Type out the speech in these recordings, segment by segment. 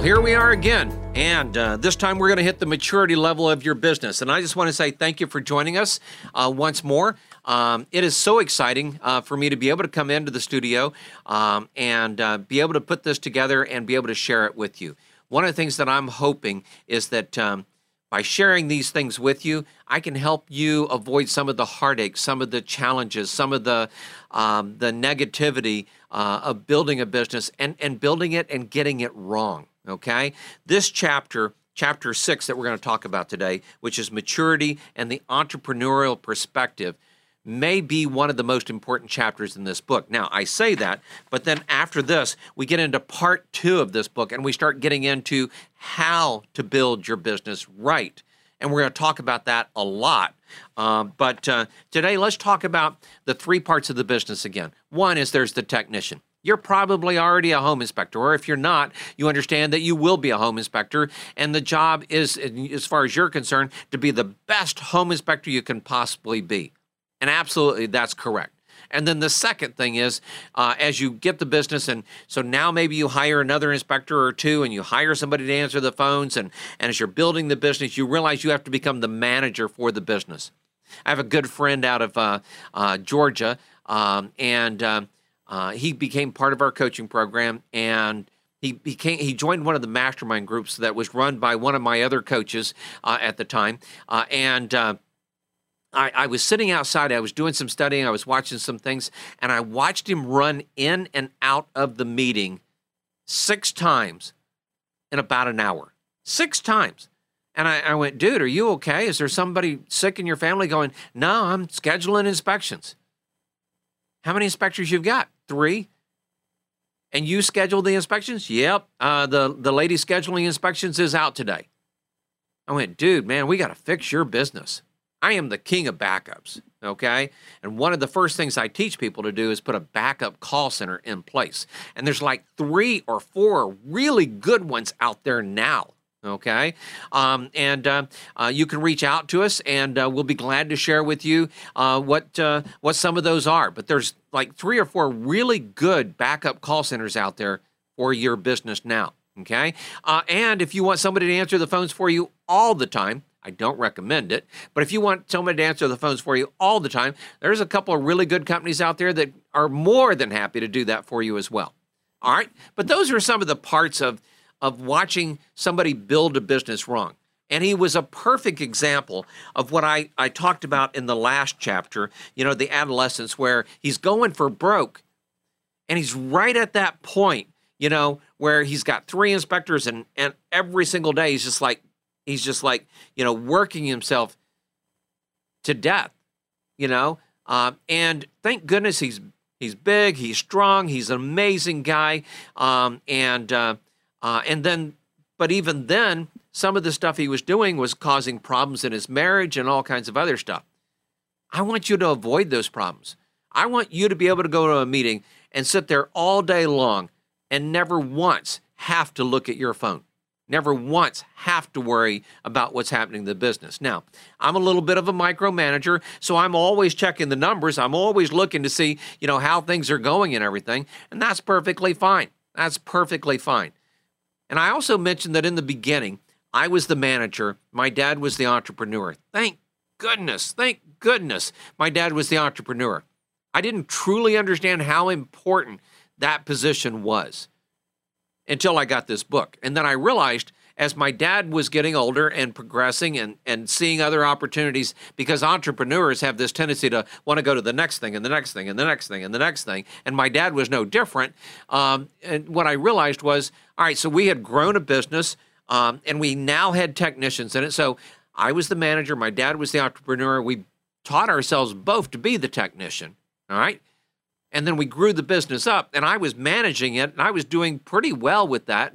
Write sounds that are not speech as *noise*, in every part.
Well, here we are again. And uh, this time we're going to hit the maturity level of your business. And I just want to say thank you for joining us uh, once more. Um, it is so exciting uh, for me to be able to come into the studio um, and uh, be able to put this together and be able to share it with you. One of the things that I'm hoping is that um, by sharing these things with you, I can help you avoid some of the heartache, some of the challenges, some of the um, the negativity uh, of building a business and and building it and getting it wrong. Okay? This chapter, chapter six, that we're going to talk about today, which is maturity and the entrepreneurial perspective, may be one of the most important chapters in this book. Now, I say that, but then after this, we get into part two of this book and we start getting into how to build your business right. And we're going to talk about that a lot. Um, but uh, today, let's talk about the three parts of the business again. One is there's the technician you're probably already a home inspector. Or if you're not, you understand that you will be a home inspector. And the job is, as far as you're concerned, to be the best home inspector you can possibly be. And absolutely, that's correct. And then the second thing is, uh, as you get the business, and so now maybe you hire another inspector or two, and you hire somebody to answer the phones, and, and as you're building the business, you realize you have to become the manager for the business. I have a good friend out of uh, uh, Georgia, um, and um, uh, he became part of our coaching program, and he became he joined one of the mastermind groups that was run by one of my other coaches uh, at the time, uh, and. Uh, I, I, was sitting outside. I was doing some studying. I was watching some things, and I watched him run in and out of the meeting six times in about an hour. Six times. And I, I went, dude, are you okay? Is there somebody sick in your family going, no, I'm scheduling inspections? How many inspectors you've got? Three. And you schedule the inspections? Yep. Uh, the the lady scheduling inspections is out today. I went, dude, man, we got to fix your business. I am the king of backups. Okay. And one of the first things I teach people to do is put a backup call center in place. And there's like three or four really good ones out there now okay? Um, and uh, uh, you can reach out to us and uh, we'll be glad to share with you uh, what uh, what some of those are. But there's like three or four really good backup call centers out there for your business now. Okay? Uh, and if you want somebody to answer the phones for you all the time I don't recommend it, but if you want somebody to answer the phones for you all the time, there's a couple of really good companies out there that are more than happy to do that for you as well. All right, but those are some of the parts of of watching somebody build a business wrong. And he was a perfect example of what I, I talked about in the last chapter, you know, the adolescence, where he's going for broke. And he's right at that point, you know, where he's got three inspectors and, and every single day he's just like, he's just like, you know, working himself to death, you know. Uh, and thank goodness he's he's big, he's strong, he's an amazing guy. Um, and, uh, uh, and then, but even then, some of the stuff he was doing was causing problems in his marriage and all kinds of other stuff. I want you to avoid those problems. I want you to be able to go to a meeting and sit there all day long and never once have to look at your phone. Never once have to worry about what's happening in the business. Now, I'm a little bit of a micromanager, so I'm always checking the numbers. I'm always looking to see, you know, how things are going and everything, and that's perfectly fine. That's perfectly fine. And I also mentioned that in the beginning, I was the manager, my dad was the entrepreneur. Thank goodness, thank goodness my dad was the entrepreneur. I didn't truly understand how important that position was until I got this book. And then I realized as my dad was getting older and progressing and, and seeing other opportunities, because entrepreneurs have this tendency to want to go to the next thing and the next thing and the next thing and the next thing. And my dad was no different. Um, and what I realized was, all right, so we had grown a business um, and we now had technicians in it. So I was the manager, my dad was the entrepreneur. We taught ourselves both to be the technician. All right. And then we grew the business up, and I was managing it, and I was doing pretty well with that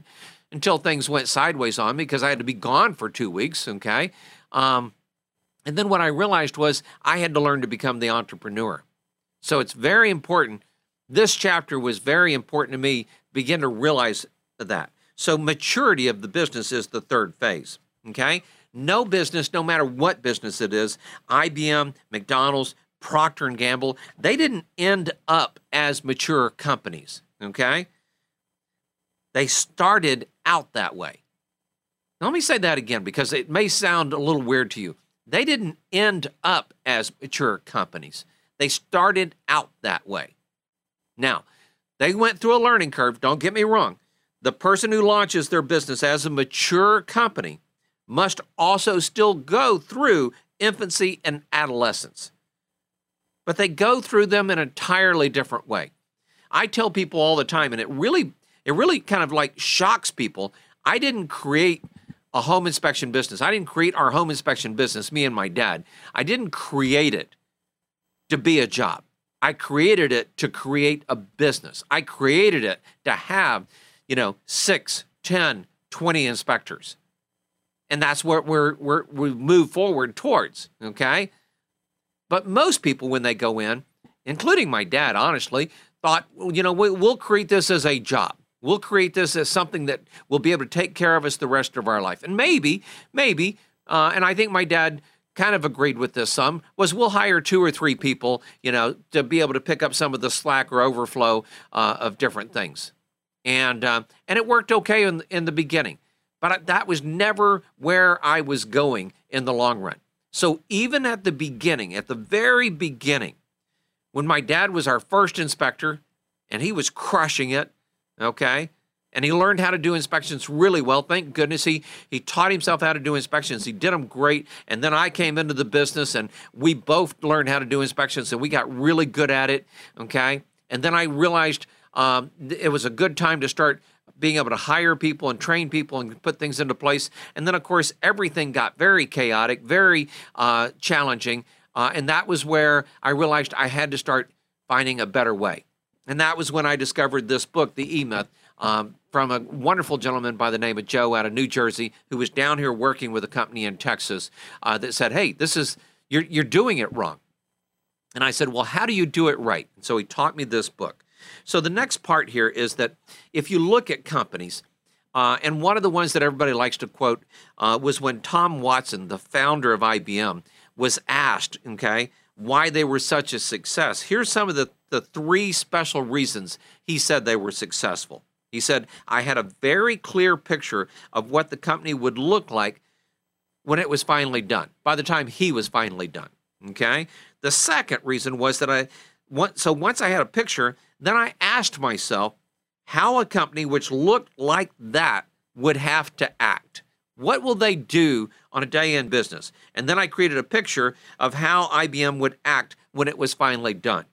until things went sideways on me because I had to be gone for two weeks. Okay. Um, and then what I realized was I had to learn to become the entrepreneur. So it's very important. This chapter was very important to me, begin to realize that. So maturity of the business is the third phase. Okay. No business, no matter what business it is, IBM, McDonald's, Procter and Gamble, they didn't end up as mature companies, okay? They started out that way. Let me say that again because it may sound a little weird to you. They didn't end up as mature companies. They started out that way. Now, they went through a learning curve, don't get me wrong. The person who launches their business as a mature company must also still go through infancy and adolescence but they go through them in an entirely different way. I tell people all the time, and it really, it really kind of like shocks people. I didn't create a home inspection business. I didn't create our home inspection business, me and my dad. I didn't create it to be a job. I created it to create a business. I created it to have, you know, six, 10, 20 inspectors. And that's what we're, we're, we move forward towards, okay? But most people, when they go in, including my dad, honestly, thought, you know, we'll create this as a job. We'll create this as something that will be able to take care of us the rest of our life. And maybe, maybe, uh, and I think my dad kind of agreed with this some was we'll hire two or three people you know to be able to pick up some of the slack or overflow uh, of different things and uh, and it worked okay in, in the beginning but that was never where i was going in the long run so even at the beginning, at the very beginning, when my dad was our first inspector and he was crushing it, okay, and he learned how to do inspections really well. Thank goodness he he taught himself how to do inspections. He did them great. And then I came into the business and we both learned how to do inspections and we got really good at it. Okay. And then I realized um, it was a good time to start being able to hire people and train people and put things into place. And then, of course, everything got very chaotic, very uh, challenging. Uh, and that was where I realized I had to start finding a better way. And that was when I discovered this book, The E Myth, um, from a wonderful gentleman by the name of Joe out of New Jersey, who was down here working with a company in Texas uh, that said, "Hey, this is you're you're doing it wrong." And I said, "Well, how do you do it right?" And so he taught me this book. So the next part here is that if you look at companies, uh, and one of the ones that everybody likes to quote uh, was when Tom Watson, the founder of IBM, was asked, okay, why they were such a success. Here's some of the, the three special reasons he said they were successful. He said, I had a very clear picture of what the company would look like when it was finally done, by the time he was finally done. Okay. The second reason was that I, so once I had a picture, then I asked myself how a company which looked like that would have to act. What will they do on a day in business? And then I created a picture of how IBM would act when it was finally done.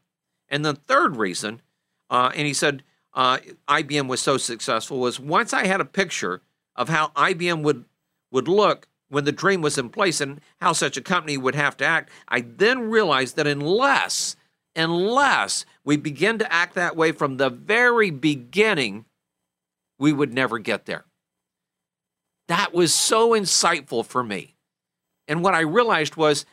And the third reason, uh, and he said uh, IBM was so successful, was once I had a picture of how IBM would, would look when the dream was in place and how such a company would have to act, I then realized that unless unless we begin to act that way from the very beginning, we would never get there. That was so insightful for me. And what I realized was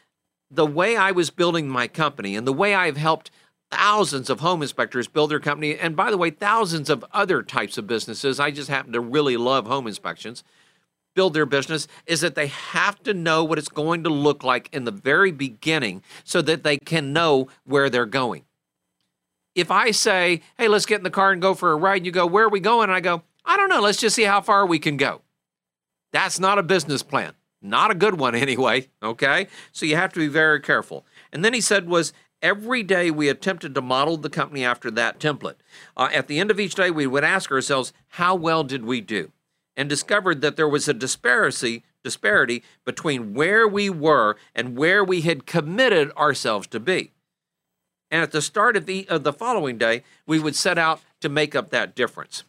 the way I was building my company and the way I've helped thousands of home inspectors build their company, and by the way, thousands of other types of businesses. I just happen to really love home inspections build their business is that they have to know what it's going to look like in the very beginning so that they can know where they're going. If I say, hey, let's get in the car and go for a ride, and you go, where are we going? And I go, I don't know, let's just see how far we can go. That's not a business plan. Not a good one, *laughs* anyway. Okay. So you have to be very careful. And then he said, was every day we attempted to model the company after that template. Uh, at the end of each day, we would ask ourselves, how well did we do? And discovered that there was a disparity disparity between where we were and where we had committed ourselves to be. And at the start of the of the following day, we would set out to make up that difference.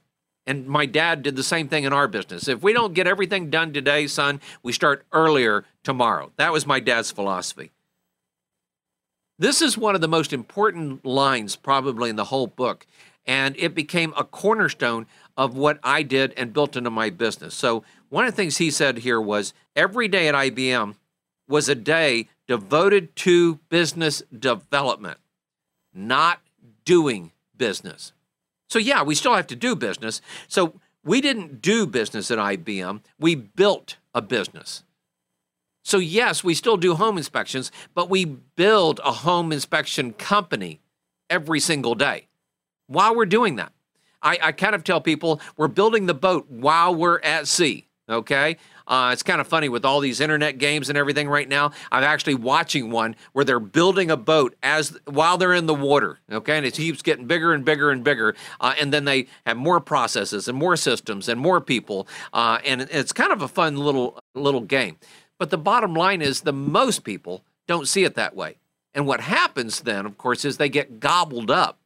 And my dad did the same thing in our business. If we don't get everything done today, son, we start earlier tomorrow. That was my dad's philosophy. This is one of the most important lines, probably, in the whole book. And it became a cornerstone of what I did and built into my business. So, one of the things he said here was every day at IBM was a day devoted to business development, not doing business. So, yeah, we still have to do business. So, we didn't do business at IBM, we built a business. So, yes, we still do home inspections, but we build a home inspection company every single day while we're doing that. I, I kind of tell people we're building the boat while we're at sea. Okay. Uh, it's kind of funny with all these internet games and everything right now. I'm actually watching one where they're building a boat as while they're in the water. Okay, and it keeps getting bigger and bigger and bigger, uh, and then they have more processes and more systems and more people, uh, and it's kind of a fun little little game. But the bottom line is, the most people don't see it that way. And what happens then, of course, is they get gobbled up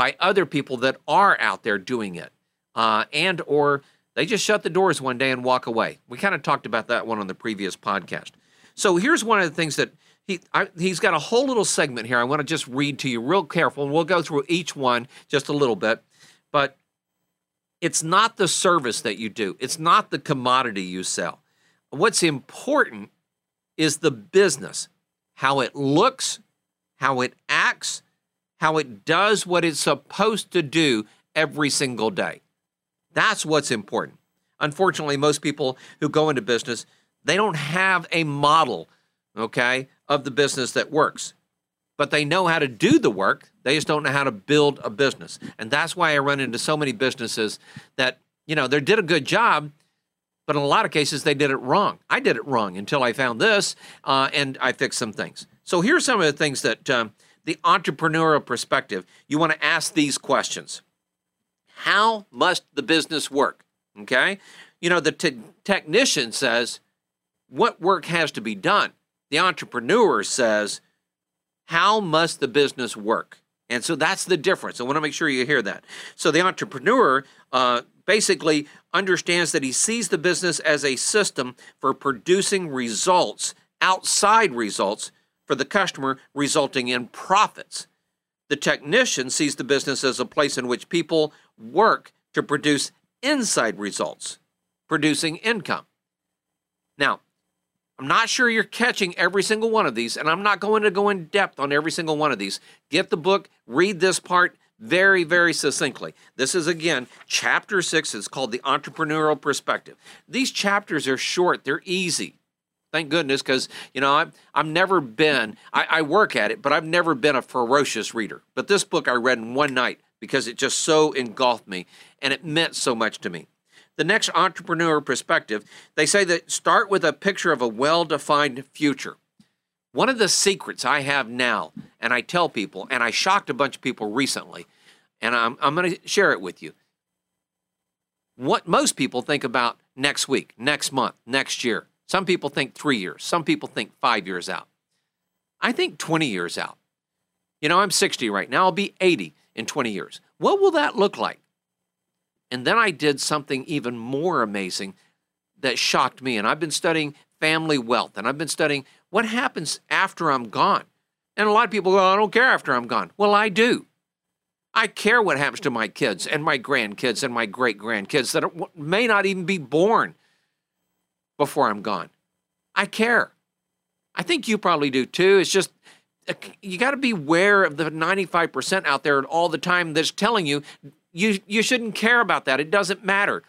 by other people that are out there doing it, uh, and or they just shut the doors one day and walk away. We kind of talked about that one on the previous podcast. So here's one of the things that he I, he's got a whole little segment here. I want to just read to you real careful, and we'll go through each one just a little bit. But it's not the service that you do. It's not the commodity you sell. What's important is the business, how it looks, how it acts, how it does what it's supposed to do every single day. That's what's important. Unfortunately, most people who go into business, they don't have a model, okay, of the business that works. But they know how to do the work. They just don't know how to build a business. And that's why I run into so many businesses that, you know, they did a good job, but in a lot of cases they did it wrong. I did it wrong until I found this uh, and I fixed some things. So here's some of the things that um, the entrepreneurial perspective, you want to ask these questions. How must the business work? Okay. You know, the te- technician says, what work has to be done? The entrepreneur says, how must the business work? And so that's the difference. I want to make sure you hear that. So the entrepreneur uh, basically understands that he sees the business as a system for producing results, outside results for the customer, resulting in profits. The technician sees the business as a place in which people work to produce inside results, producing income. Now, I'm not sure you're catching every single one of these, and I'm not going to go in depth on every single one of these. Get the book, read this part very, very succinctly. This is again chapter six. It's called The Entrepreneurial Perspective. These chapters are short, they're easy. Thank goodness, because you know I've I've never been. I, I work at it, but I've never been a ferocious reader. But this book I read in one night because it just so engulfed me and it meant so much to me. The next entrepreneur perspective, they say that start with a picture of a well-defined future. One of the secrets I have now, and I tell people, and I shocked a bunch of people recently, and I'm, I'm going to share it with you. What most people think about next week, next month, next year. Some people think three years. Some people think five years out. I think 20 years out. You know, I'm 60 right now. I'll be 80 in 20 years. What will that look like? And then I did something even more amazing that shocked me. And I've been studying family wealth and I've been studying what happens after I'm gone. And a lot of people go, I don't care after I'm gone. Well, I do. I care what happens to my kids and my grandkids and my great grandkids that may not even be born before I'm gone. I care. I think you probably do too. It's just uh, you got to be aware of the 95% out there all the time that's telling you you you shouldn't care about that. It doesn't matter.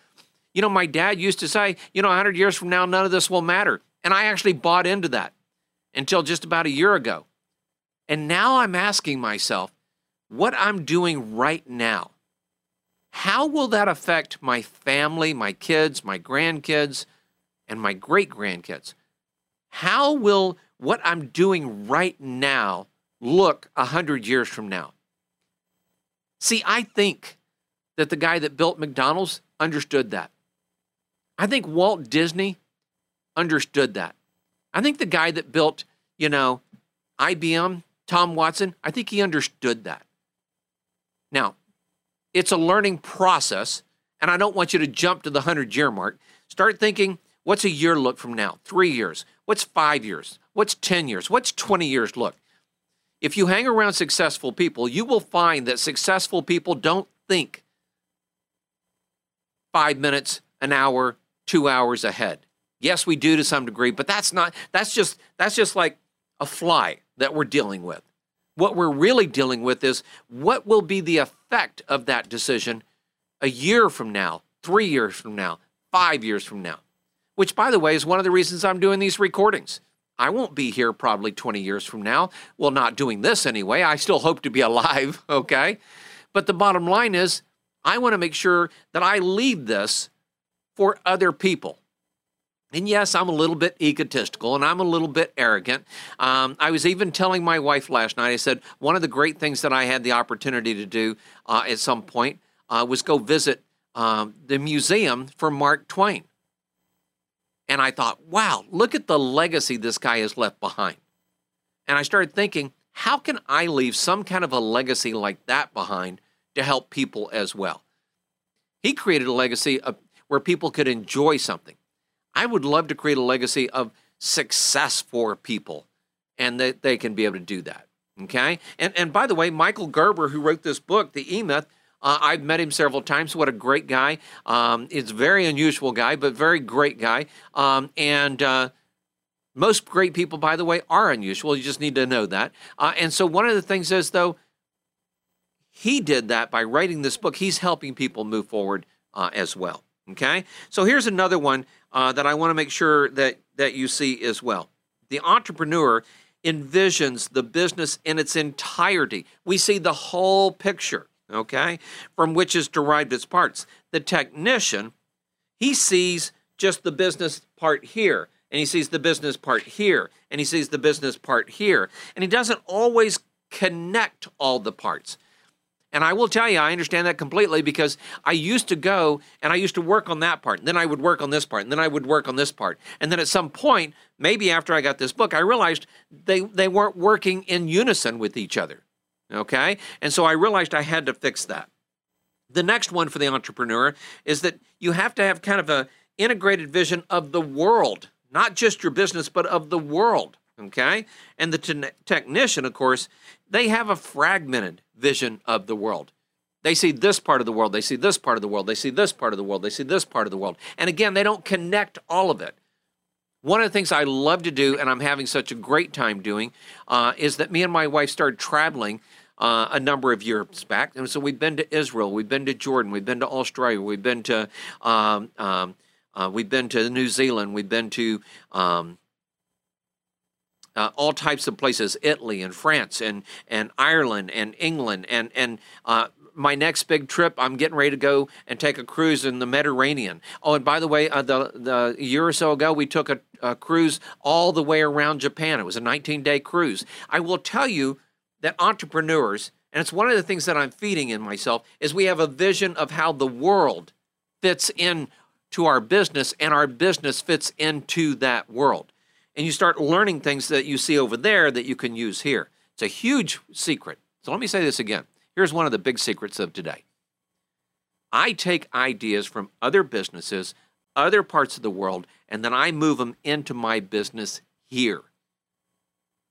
You know, my dad used to say, you know, 100 years from now none of this will matter. And I actually bought into that until just about a year ago. And now I'm asking myself, what I'm doing right now, how will that affect my family, my kids, my grandkids, and my great grandkids. How will what I'm doing right now look a hundred years from now? See, I think that the guy that built McDonald's understood that. I think Walt Disney understood that. I think the guy that built, you know, IBM, Tom Watson, I think he understood that. Now, it's a learning process, and I don't want you to jump to the 100 year mark. Start thinking, what's a year look from now? Three years? What's five years? What's 10 years? What's 20 years look? If you hang around successful people, you will find that successful people don't think five minutes, an hour, two hours ahead. Yes, we do to some degree, but that's not, that's just, that's just like a fly that we're dealing with. What we're really dealing with is what will be the effect of that decision a year from now, three years from now, five years from now. Which, by the way, is one of the reasons I'm doing these recordings. I won't be here probably 20 years from now. Well, not doing this anyway. I still hope to be alive, *laughs* okay? But the bottom line is, I want to make sure that I leave this for other people. And yes, I'm a little bit egotistical and I'm a little bit arrogant. Um, I was even telling my wife last night, I said, one of the great things that I had the opportunity to do uh, at some point uh, was go visit um, the museum for Mark Twain. And I thought, wow, look at the legacy this guy has left behind. And I started thinking, how can I leave some kind of a legacy like that behind to help people as well? He created a legacy of, where people could enjoy something. I would love to create a legacy of success for people and that they can be able to do that. Okay. And, and by the way, Michael Gerber, who wrote this book, The E Myth, uh, I've met him several times. What a great guy. Um, it's very unusual guy, but very great guy. Um, and uh, most great people, by the way, are unusual. You just need to know that. Uh, and so one of the things is, though, he did that by writing this book. He's helping people move forward uh, as well. Okay. So here's another one uh, that I want to make sure that that you see as well. The entrepreneur envisions the business in its entirety. We see the whole picture, okay, from which is derived its parts. The technician, he sees just the business part here, and he sees the business part here, and he sees the business part here, and he doesn't always connect all the parts. And I will tell you, I understand that completely because I used to go and I used to work on that part. And then I would work on this part. And then I would work on this part. And then at some point, maybe after I got this book, I realized they, they weren't working in unison with each other. Okay? And so I realized I had to fix that. The next one for the entrepreneur is that you have to have kind of a integrated vision of the world, not just your business, but of the world. Okay? And the te- technician, of course, they have a fragmented vision of the world. They see this part of the world, they see this part of the world, they see this part of the world, they see this part of the world. And again, they don't connect all of it. One of the things I love to do, and I'm having such a great time doing, uh, is that me and my wife started traveling uh, a number of years back. And so we've been to Israel, we've been to Jordan, we've been to Australia, we've been to um, um, uh, we've been to New Zealand, we've been to um, uh, all types of places Italy and France and, and Ireland and England. And, and uh, my next big trip, I'm getting ready to go and take a cruise in the Mediterranean. Oh, and by the way, uh, the, the year or so ago, we took a, a cruise all the way around Japan. It was a 19 day cruise. I will tell you that entrepreneurs, and it's one of the things that I'm feeding in myself, is we have a vision of how the world fits in to our business and our business fits into that world and you start learning things that you see over there that you can use here. It's a huge secret. So let me say this again. Here's one of the big secrets of today. I take ideas from other businesses, other parts of the world, and then I move them into my business here.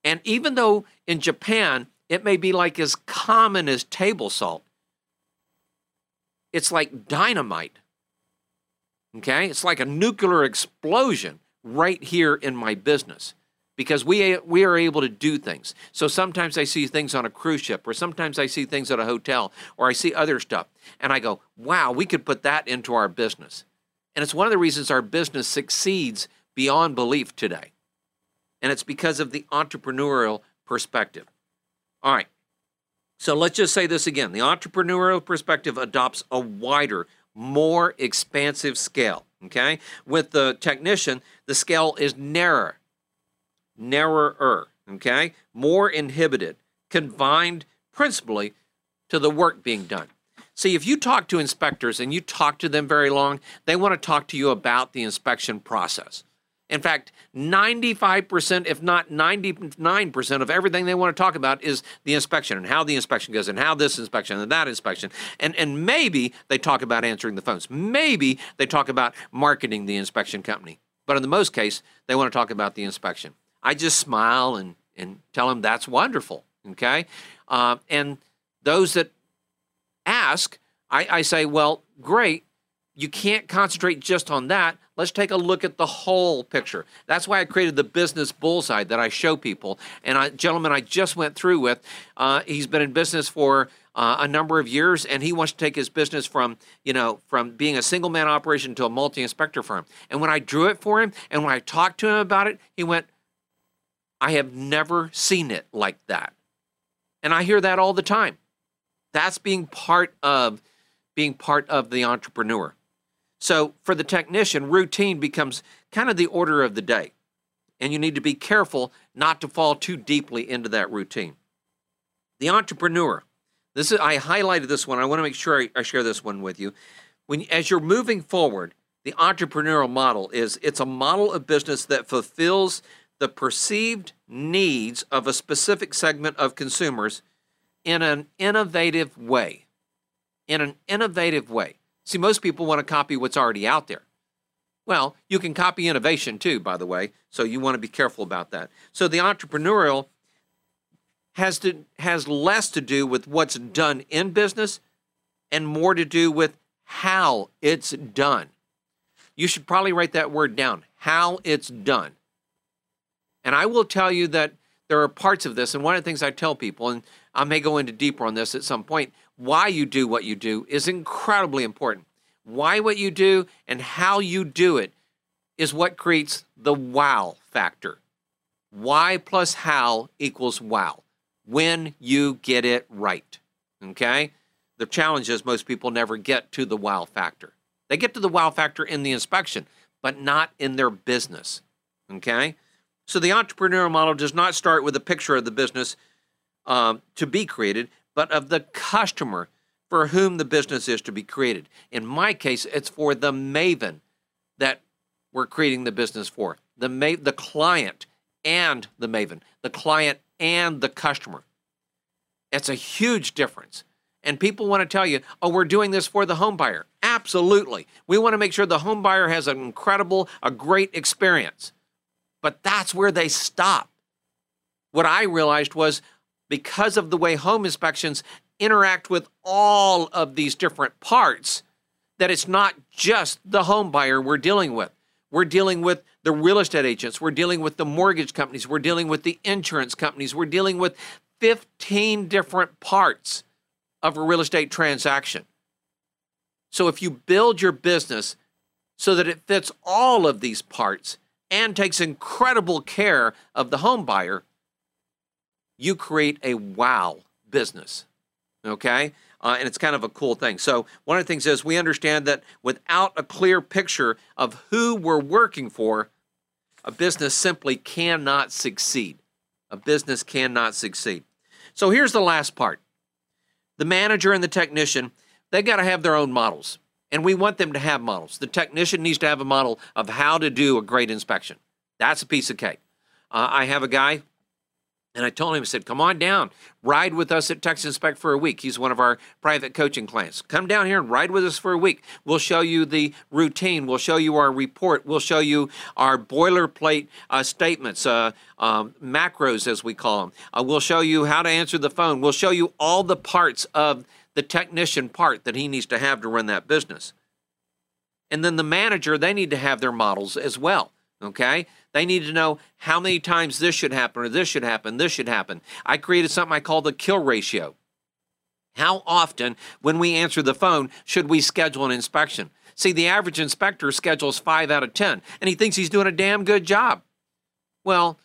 And even though in Japan it may be like as common as table salt, it's like dynamite. Okay? It's like a nuclear explosion right here in my business because we we are able to do things. So sometimes I see things on a cruise ship, or sometimes I see things at a hotel, or I see other stuff, and I go, "Wow, we could put that into our business." And it's one of the reasons our business succeeds beyond belief today. And it's because of the entrepreneurial perspective. All right. So let's just say this again. The entrepreneurial perspective adopts a wider, more expansive scale. Okay? With the technician, the scale is narrower, narrower, okay? More inhibited, confined principally to the work being done. See, if you talk to inspectors and you talk to them very long, they want to talk to you about the inspection process. In fact, 95%, if not 99% of everything they want to talk about is the inspection and how the inspection goes and how this inspection and that inspection. And, and maybe they talk about answering the phones. Maybe they talk about marketing the inspection company. But in the most case, they want to talk about the inspection. I just smile and, and tell them that's wonderful. Okay. Uh, and those that ask, I, I say, well, great. You can't concentrate just on that. Let's take a look at the whole picture. That's why I created the business bullseye that I show people. And a gentleman I just went through with, uh, he's been in business for uh, a number of years, and he wants to take his business from you know from being a single man operation to a multi inspector firm. And when I drew it for him, and when I talked to him about it, he went, "I have never seen it like that." And I hear that all the time. That's being part of being part of the entrepreneur. So for the technician, routine becomes kind of the order of the day. And you need to be careful not to fall too deeply into that routine. The entrepreneur. This is I highlighted this one. I want to make sure I, I share this one with you. When as you're moving forward, the entrepreneurial model is it's a model of business that fulfills the perceived needs of a specific segment of consumers in an innovative way. In an innovative way. See, most people want to copy what's already out there. Well, you can copy innovation too, by the way, so you want to be careful about that. So the entrepreneurial has to has less to do with what's done in business and more to do with how it's done. You should probably write that word down, how it's done. And I will tell you that there are parts of this, and one of the things I tell people, and I may go into deeper on this at some point, why you do what you do is incredibly important. Why what you do and how you do it is what creates the wow factor. Why plus how equals wow when you get it right. Okay? The challenge is most people never get to the wow factor. They get to the wow factor in the inspection, but not in their business. Okay? So the entrepreneurial model does not start with a picture of the business um, to be created, but of the customer for whom the business is to be created. In my case, it's for the maven that we're creating the business for the ma- the client and the maven, the client and the customer. It's a huge difference. And people want to tell you, oh, we're doing this for the home buyer. Absolutely. We want to make sure the home buyer has an incredible, a great experience. But that's where they stop. What I realized was because of the way home inspections interact with all of these different parts, that it's not just the home buyer we're dealing with. We're dealing with the real estate agents, we're dealing with the mortgage companies, we're dealing with the insurance companies, we're dealing with 15 different parts of a real estate transaction. So if you build your business so that it fits all of these parts, and takes incredible care of the home buyer, you create a wow business. Okay? Uh, and it's kind of a cool thing. So, one of the things is we understand that without a clear picture of who we're working for, a business simply cannot succeed. A business cannot succeed. So, here's the last part the manager and the technician, they got to have their own models and we want them to have models. The technician needs to have a model of how to do a great inspection. That's a piece of cake. Uh, I have a guy, and I told him, I said, come on down, ride with us at Texas Inspect for a week. He's one of our private coaching clients. Come down here and ride with us for a week. We'll show you the routine. We'll show you our report. We'll show you our boilerplate uh, statements, uh, um, macros as we call them. Uh, we'll show you how to answer the phone. We'll show you all the parts of the technician part that he needs to have to run that business. And then the manager, they need to have their models as well. Okay? They need to know how many times this should happen or this should happen, this should happen. I created something I call the kill ratio. How often, when we answer the phone, should we schedule an inspection? See, the average inspector schedules five out of 10, and he thinks he's doing a damn good job. Well,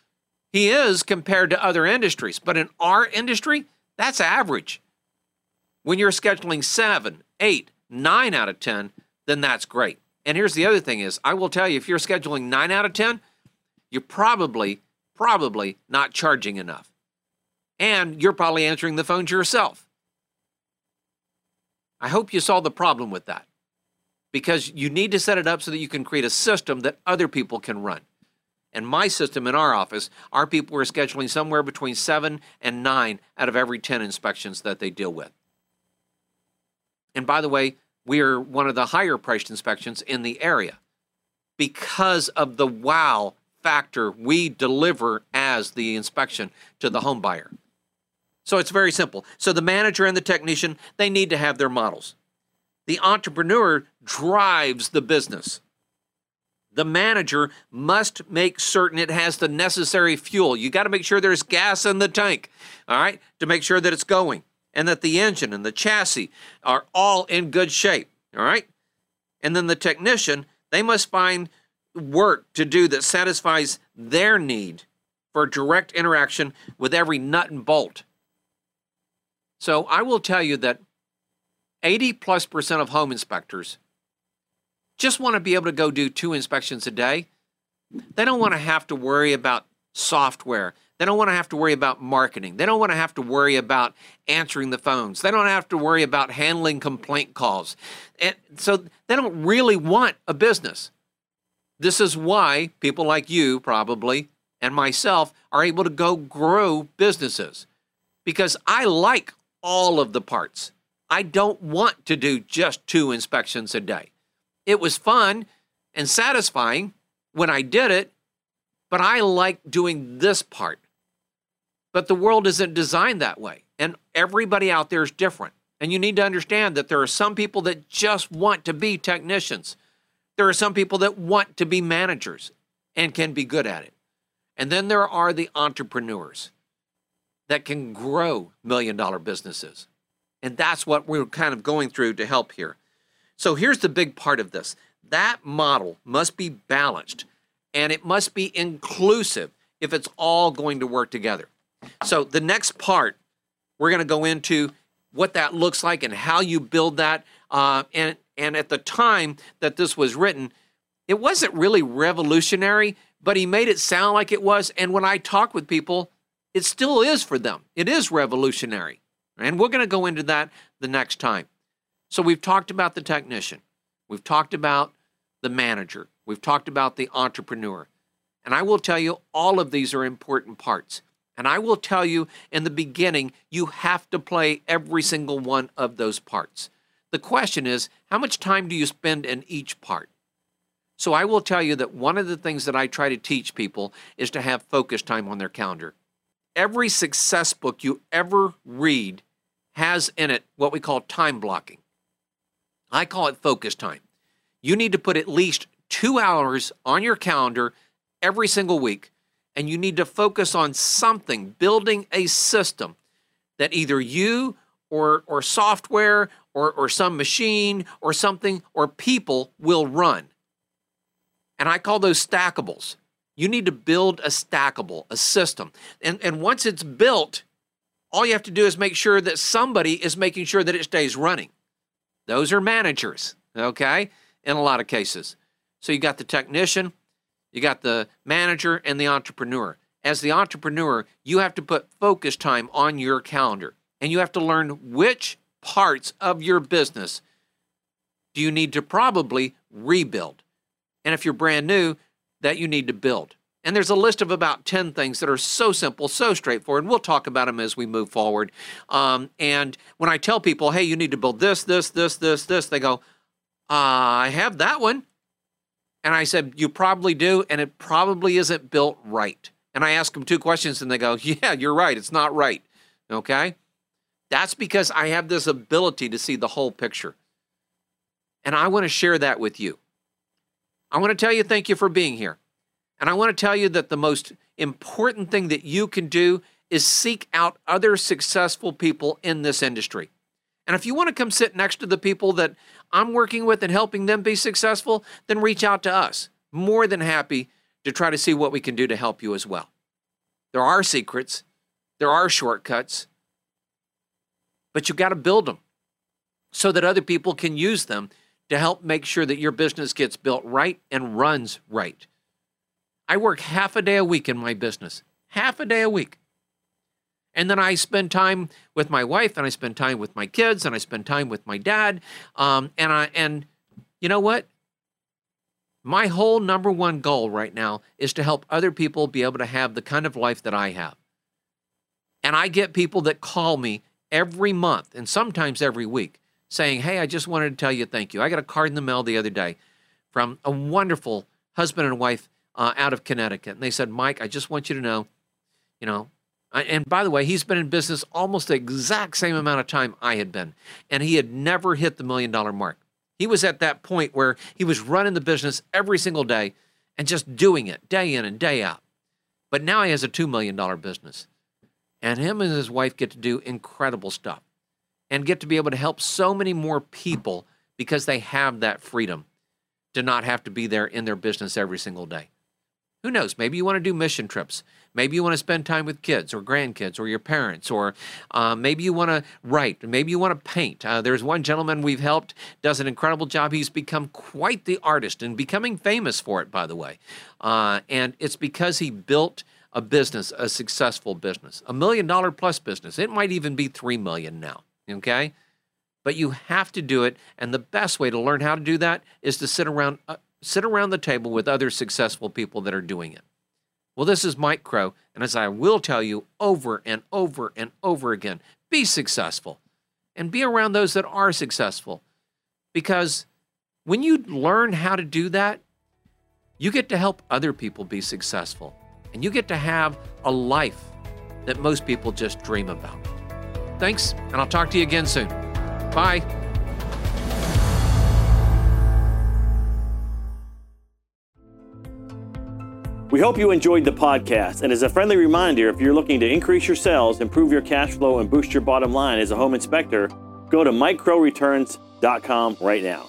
he is compared to other industries, but in our industry, that's average. When you're scheduling seven, eight, nine out of 10, then that's great. And here's the other thing is, I will tell you, if you're scheduling nine out of 10, you're probably, probably not charging enough. And you're probably answering the phones yourself. I hope you saw the problem with that because you need to set it up so that you can create a system that other people can run. And my system in our office, our people are scheduling somewhere between seven and nine out of every 10 inspections that they deal with. And by the way, we are one of the higher priced inspections in the area because of the wow factor we deliver as the inspection to the home buyer. So it's very simple. So the manager and the technician, they need to have their models. The entrepreneur drives the business. The manager must make certain it has the necessary fuel. You got to make sure there's gas in the tank, all right, to make sure that it's going and that the engine and the chassis are all in good shape, all right? And then the technician, they must find work to do that satisfies their need for direct interaction with every nut and bolt. So I will tell you that 80 plus percent of home inspectors just want to be able to go do two inspections a day. They don't want to have to worry about software. They don't want to have to worry about marketing. They don't want to have to worry about answering the phones. They don't have to worry about handling complaint calls. And so they don't really want a business. This is why people like you, probably, and myself are able to go grow businesses because I like all of the parts. I don't want to do just two inspections a day. It was fun and satisfying when I did it, but I like doing this part. But the world isn't designed that way, and everybody out there is different. And you need to understand that there are some people that just want to be technicians. There are some people that want to be managers and can be good at it. And then there are the entrepreneurs that can grow million dollar businesses. And that's what we're kind of going through to help here. So here's the big part of this that model must be balanced and it must be inclusive if it's all going to work together. So the next part, we're going to go into what that looks like and how you build that. Uh, and and at the time that this was written, it wasn't really revolutionary, but he made it sound like it was. And when I talk with people, it still is for them. It is revolutionary. And we're going to go into that the next time. So we've talked about the technician, we've talked about the manager, we've talked about the entrepreneur. And I will tell you, all of these are important parts. And I will tell you in the beginning, you have to play every single one of those parts. The question is, how much time do you spend in each part? So I will tell you that one of the things that I try to teach people is to have focus time on their calendar. Every success book you ever read has in it what we call time blocking. I call it focus time. You need to put at least two hours on your calendar every single week, and you need to focus on something, building a system that either you or, or software or, or some machine or something or people will run. And I call those stackables. You need to build a stackable, a system. And, and once it's built, all you have to do is make sure that somebody is making sure that it stays running. Those are managers, okay, in a lot of cases. So you got the technician, you got the manager, and the entrepreneur. As the entrepreneur, you have to put focus time on your calendar and you have to learn which parts of your business do you need to probably rebuild. And if you're brand new, that you need to build. And there's a list of about 10 things that are so simple, so straightforward. And we'll talk about them as we move forward. Um, and when I tell people, hey, you need to build this, this, this, this, this, they go, uh, I have that one. And I said, You probably do. And it probably isn't built right. And I ask them two questions and they go, Yeah, you're right. It's not right. Okay. That's because I have this ability to see the whole picture. And I want to share that with you. I want to tell you thank you for being here. And I want to tell you that the most important thing that you can do is seek out other successful people in this industry. And if you want to come sit next to the people that I'm working with and helping them be successful, then reach out to us. More than happy to try to see what we can do to help you as well. There are secrets, there are shortcuts, but you've got to build them so that other people can use them to help make sure that your business gets built right and runs right. I work half a day a week in my business, half a day a week. And then I spend time with my wife, and I spend time with my kids, and I spend time with my dad. Um, and I and you know what? My whole number one goal right now is to help other people be able to have the kind of life that I have. And I get people that call me every month and sometimes every week saying, Hey, I just wanted to tell you thank you. I got a card in the mail the other day from a wonderful husband and wife uh, out of Connecticut. And they said, Mike, I just want you to know, you know, and by the way, he's been in business almost the exact same amount of time I had been, and he had never hit the million dollar mark. He was at that point where he was running the business every single day and just doing it day in and day out. But now he has a $2 million business. And him and his wife get to do incredible stuff and get to be able to help so many more people because they have that freedom to not have to be there in their business every single day. Who knows? Maybe you want to do mission trips. Maybe you want to spend time with kids or grandkids or your parents, or uh, maybe you want to write. Maybe you want to paint. Uh, there's one gentleman we've helped, does an incredible job. He's become quite the artist and becoming famous for it, by the way. Uh, and it's because he built a business, a successful business, a million dollar plus business. It might even be three million now. Okay. But you have to do it. And the best way to learn how to do that is to sit around uh, sit around the table with other successful people that are doing it. Well, this is Mike Crow, and as I will tell you over and over and over again, be successful and be around those that are successful. Because when you learn how to do that, you get to help other people be successful and you get to have a life that most people just dream about. Thanks, and I'll talk to you again soon. Bye. We hope you enjoyed the podcast. And as a friendly reminder, if you're looking to increase your sales, improve your cash flow, and boost your bottom line as a home inspector, go to mikecrowreturns.com right now.